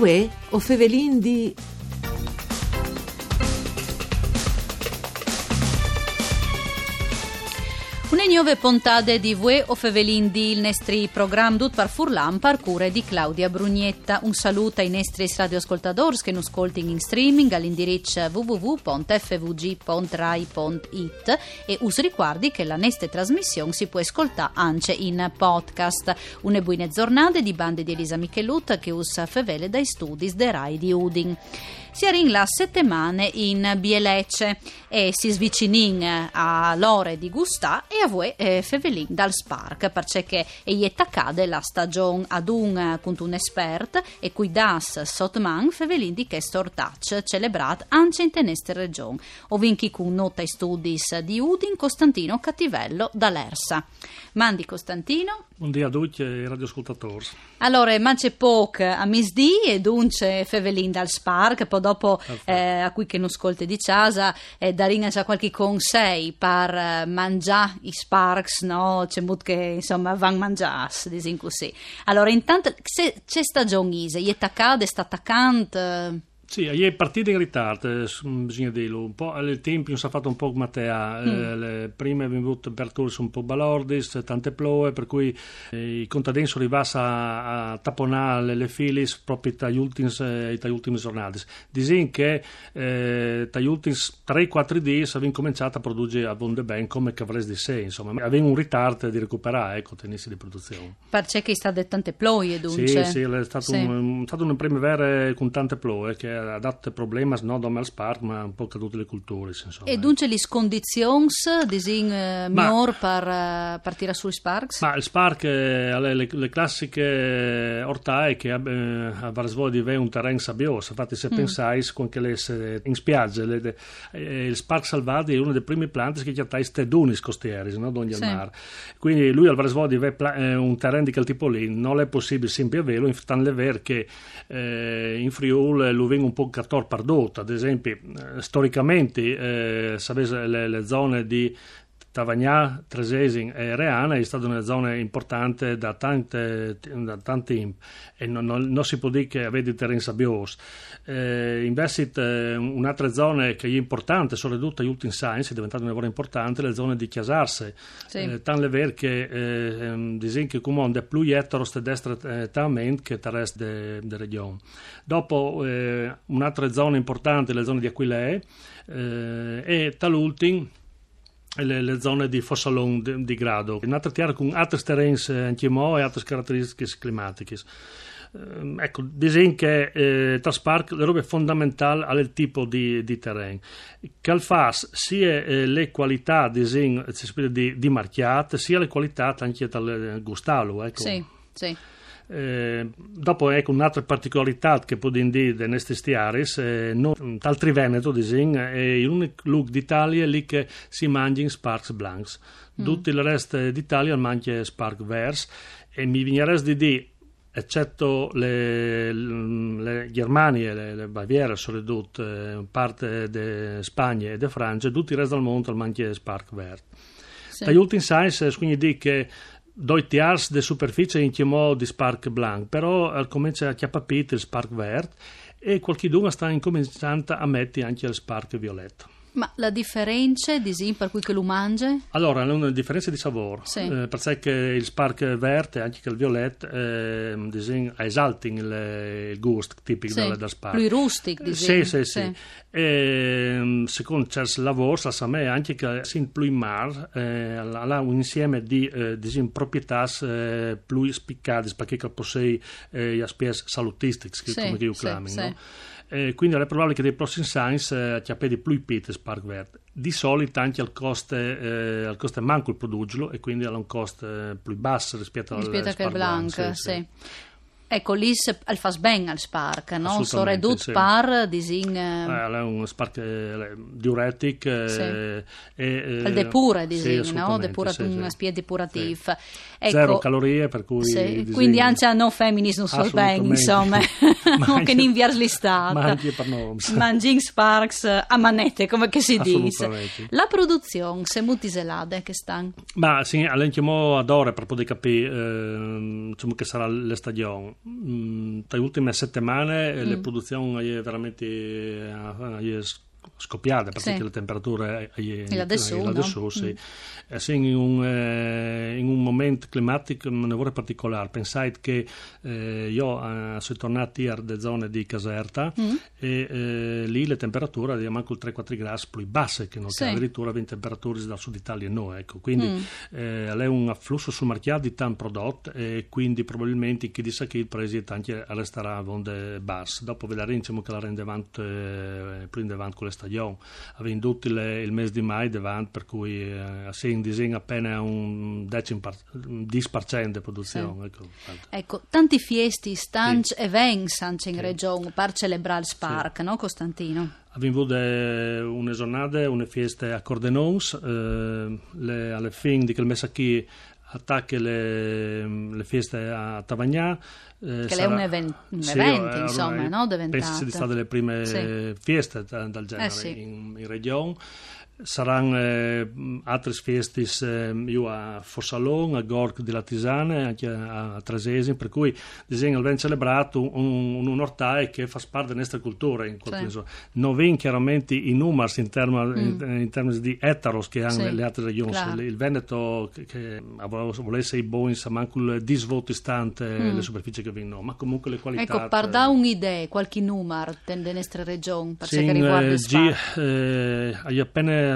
Uè, o fevelin di... Une nuove puntate di Vue o Fevelin di il nostro programma Dut par Furlan par cure di Claudia Brugnetta. Un saluto ai nostri radioascoltatori che nos ascoltano in streaming all'indirizzo www.fvg.rai.it e us ricordi che la nostra trasmissione si può ascoltare anche in podcast. Une buone giornate di bande di Elisa Michelut che us fevele dai studi de Rai di Udin si in la settimana in Bielecce e si svicinin a l'ore di Gustà e a voi eh, fevelin dal Spark perché è cade la stagione ad un con un espert e qui das sotman fevelin di che stortach celebrat anche in teneste region. Ovinchi con nota i studis di Udin Costantino Cattivello da Lersa. Mandi Costantino. Buongiorno a tutti i radioascoltatori. Allora, manc'è poco a misdì e dunque fevelin dal Spark, poi dopo eh, a cui che non ascolti di casa, eh, darina già qualche consiglio per eh, mangiare i Sparks, no? C'è molto che insomma van mangiasse, disin così. Allora, intanto, c'è stagione ise, gli attaccate, sta attaccante... Sì, è partita in ritardo, eh, bisogna dirlo, un po' il tempo si è fatto un po' come te, mm. eh, le prime venute percorse un po' balordis, tante ploe, per cui eh, i contadini sono arrivati a, a tapponare le filis proprio tra gli ultimi, eh, ultimi giornate. Dicono che eh, tra gli ultimi 3-4 giorni abbiamo cominciato a produrre a bonde ben come che avresti di sé, insomma, avevamo un ritardo di recuperare, ecco, tenissi di produzione. Perché è state tante ploie, dunque? Sì, sì, è stato, sì. Un, stato una primavera con tante ploie che ha dato problemi non al sport ma un po' a tutte le culture insomma. e dunque le condizioni disin eh, miglior per uh, partire sui Sparks? ma il Spark eh, le, le, le, classiche ortaie che eh, a Varsvoglia di un terreno sabbioso infatti se mm. pensai con che le, in spiaggia le, eh, il Spark Salvati è uno dei primi planti che chiama steduni costieri no? d'ogni sì. al mare quindi lui al Varsvoglia di eh, un terreno di quel tipo lì non è possibile sempre averlo infatti è vero che eh, in Friuli lo vengono un po' Cator Pardot, ad esempio, eh, storicamente, eh, le, le zone di Tavagnà, Tresesin e Reana è stata una zona importante da tante, da tanti e non, non, non, si può dire che avete terreni sabbiosi. Eh, invece eh, un'altra zona che è importante, soprattutto agli ultimi anni, è diventata una zona importante, le zone di Chiasarse. Sì. Eh, tanto è vero che eh, ehm, dicono che è più eteros di destra eh, che il resto della regione. Dopo eh, un'altra zona importante, le zone di Aquilea eh, e tal'ultimo le, le, zone di Fossalon di, di grado. In altre terre con altri terreni anche e altre caratteristiche climatiche. Eh, ecco, disegno che eh, Traspark le robe fondamentali al tipo di, di terreno. Che fa sia eh, le qualità disegno, di, di marchiate, sia le qualità anche dal gustalo. Ecco. Sì, sì. Eh, dopo ecco un'altra particolarità che può dire di questi stiaris, eh, non, altri Veneto disin, è l'unico look d'Italia lì che si mangia in Sparks Blancs. Mm. Tutto il resto d'Italia mangia Spark Vers e mi vigneresti di dire eccetto le, le Germanie, le, le Baviera, soprattutto eh, parte di Spagna e di Francia, tutto il resto del mondo mangia Spark Vert. Sì. Dagli ultimi science, quindi dico che due tiers di superficie in chiamò di Spark Blanc, però eh, comincia a chiappapire il Spark Vert e qualcuno sta incominciando a mettere anche il Spark Violetto. Ma la differenza di sì, per cui che lo mangia? Allora, è una differenza di sapore, sì. eh, perché il spark verde anche il violetto eh, esaltano il, il gusto tipico sì. del, spark. Più rustic, di sì, sì, sì. sì. E, secondo certi lavori, sa me anche che si più mar eh, ha un insieme di, eh, di proprietà eh, più spiccate, perché possei eh, aspetti salutistici, come io chiamo, no? Eh, quindi è probabile che dei prossimi eh, ci appedi più pite Spark Verde. Di solito anche al costo eh, al costo manco il produrlo e quindi ha un costo eh, più basso rispetto, rispetto al Spark Blanc. Blanc sì, sì. Ecco, lì al fa ben al spark, no? So redut sì. par disin... Eh, è un spark eh, diuretic eh, sì. e... Eh, il depura disin, sì, no? Depura sì, una spia depurativa. Ecco, Zero calorie, per cui... Disin... Quindi anche a no femminis non so ben, insomma. non che in via listata. Ma anche per noi. Manging sparks a manette, come che si dice. La produzione, se multiselade che stanno? Ma sì, all'enchiamo ad ore per poter capire eh, insomma, che sarà la stagione mh, tra le ultime settimane Mm. le produzioni è veramente eh, è scoppiate perché Sì. le temperature è, E la dessù, no? adesso sì. Mm. Eh, sì, in, un, eh, in un momento climatico non particolare pensate che eh, io eh, sono tornato ieri da zone di Caserta Mm. e eh, lì le temperature di manco il 3-4 gradi più basse che non Sì. addirittura 20 temperature dal sud Italia no ecco quindi Mm. eh, è un afflusso sul mercato di tanti prodotti e quindi probabilmente chi disse che il prezzo anche resterà a vonde basse dopo vedremo diciamo, che la rende avanti eh, più in davanti con le stagioni ha venduto il, il mese di mai davanti per cui eh, si in disegno appena un 10% par- un 10% di produzione ecco. Ecco, tanti fiesti, stanci e events anche in regione per celebrare il Spark, no Costantino? Abbiamo avuto eh, una giornata, una festa a Cordenons, eh, le, alle fine di quel mese qui attacca le, le feste a Tavagnà. eh, Che è un even- un evento, insomma, no? Diventate. Penso siano state le prime Sì. feste da- dal genere Eh, sì. in, in regione. Saranno eh, altre feste eh, io a Fossalon, a Gork di Latisane, anche a, a Tresesi, per cui disegno ben celebrato un, un, un ortae che fa parte della nostra cultura in Sì. misura. Non ven chiaramente i numeri in, termini in, in termini di ettaros che hanno Mm. Sì, le, altre regioni. claro. Il, il Veneto che, che volesse i buoni, sa manco il disvoto istante le superfici che vengono, ma comunque le qualità. Mm. Ecco, per dare un'idea, qualche numero delle nostre regioni per Sì, che in, riguarda eh, il G, Spark?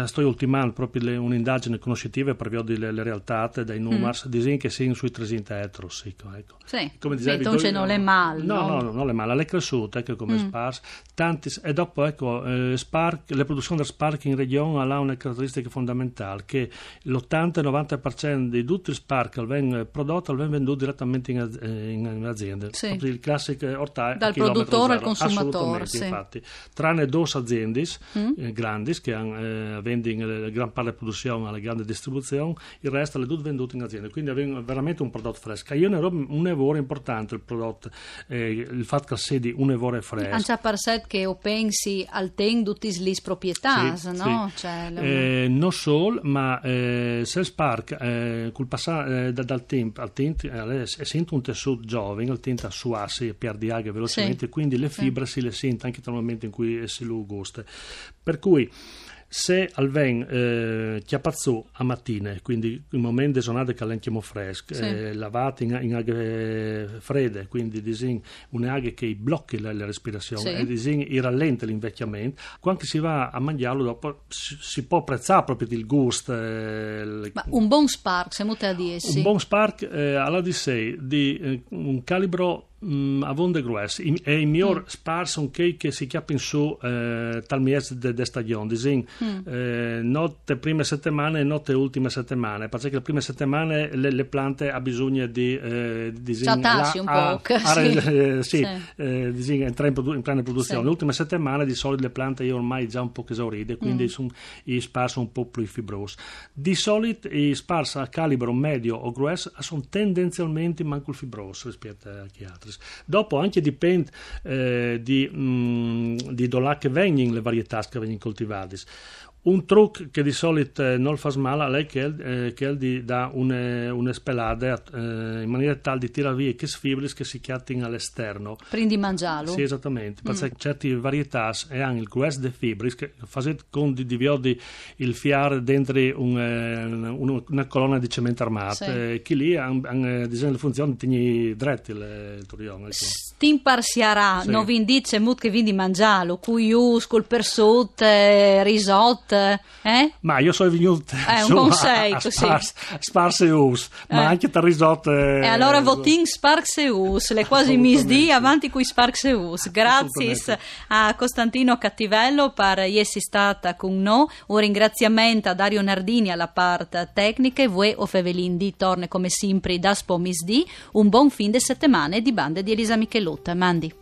Eh, sto ultimando proprio le- un'indagine conoscitiva per vedere le, le realtà dei numeri, disegni che siano sui 300 etro, sì, ecco. Sì, Come dicevi tu, non è male, No, no? no, no, non è male, è cresciuta ecco, come Spark. Tanti, e dopo ecco, eh, Spark, la produzione del Spark in regione ha una caratteristica fondamentale, che l'80-90% di tutti i Spark vengono prodotti vengono venduti direttamente in, az- eh, in, in aziende. Sì. Il classico ortae a Dal produttore al zero. consumatore, Assolutamente, sì. infatti. Tranne due aziende Mm. eh, grandi che hanno, eh, vendono la gran parte della produzione alla grande distribuzione, il resto è tutto venduto in azienda, quindi abbiamo veramente un prodotto fresco. Io ne ho un evore importante il prodotto, eh, il fatto che sia un evore fresco. Anche per sé che o pensi al ten tutti le proprietà, Sì, no? sì. Cioè, le- Eh, non solo, ma eh, se il Spark eh, col passare eh, da- dal tempo al tint, eh, essendo un tessuto giovane, il tint assuarsi per diaghe velocemente, Sì. quindi le fibre si le sente anche dal momento in cui si lo gusta. Per cui se al ven eh, chiapazzù a mattina, quindi il momento di giornata che l'enchiamo fresco, Sì. eh, lavate in, in aghe fredde, quindi disin, un'aghe che blocchi la, la respirazione Sì. e disin, rallenta l'invecchiamento, quando si va a mangiarlo dopo si, si può apprezzare proprio il gusto. eh, il- Ma un buon Spark, siamo te a dirsi. un buon Spark eh, all'Odyssey di eh, un calibro mm, a vonde gruesse I- è il miglior Mm. Spark son che, che si chiappa in su eh, tal mese de, de stagione disin, Mm. eh, notte prime settimane e notte ultime settimane perché le prime settimane le, le piante hanno bisogno di eh, disin, Ciatarsi un a- po', a- sì. eh, sì, Sì. eh, disin, entrare in, produ- in piena produzione Sì. le ultime settimane di solito le piante io ormai già un po' esaurite quindi Mm. sono un po' più fibrosi di solito i Spars a calibro medio o gruesso sono tendenzialmente manco fibrosi rispetto a chi altri. Dopo anche dipende eh, di, mm, di dove che vengono le varietà che vengono coltivate. Un trucco che di solito eh, non fa male è che, eh, che è di dare una, una spelata eh, in maniera tale di tirare via che sfibris che si chiattin all'esterno. Prendi mangiarlo. Sì, esattamente, perché certe varietà hanno il gruesso dei fibris che fanno con di diviodi il fiare dentro un, eh, un- una colonna di cemento armato Sì. e chi lì hanno la funzione di tenere dretto il, il turione. ecco. Stin parsiarà, Sì. non vi dice mut che vi di mangiarlo, cuius, col persut, eh, risotto, eh? Ma io sono venuto Eh, un su, consiglio, a, a sì. spars- sparse us, ma Eh. anche per risotto. E allora votin Sparxeus, le quasi Assolutamente. misdi avanti coi Sparxeus. Grazie Assolutamente. a Costantino Cattivello per essere stata con noi. Un ringraziamento a Dario Nardini alla parte tecnica e voi o Fevelindi torne come sempre da Spomisdi. Un buon fin de settimane di bande di Elisa Michelutta. Mandi.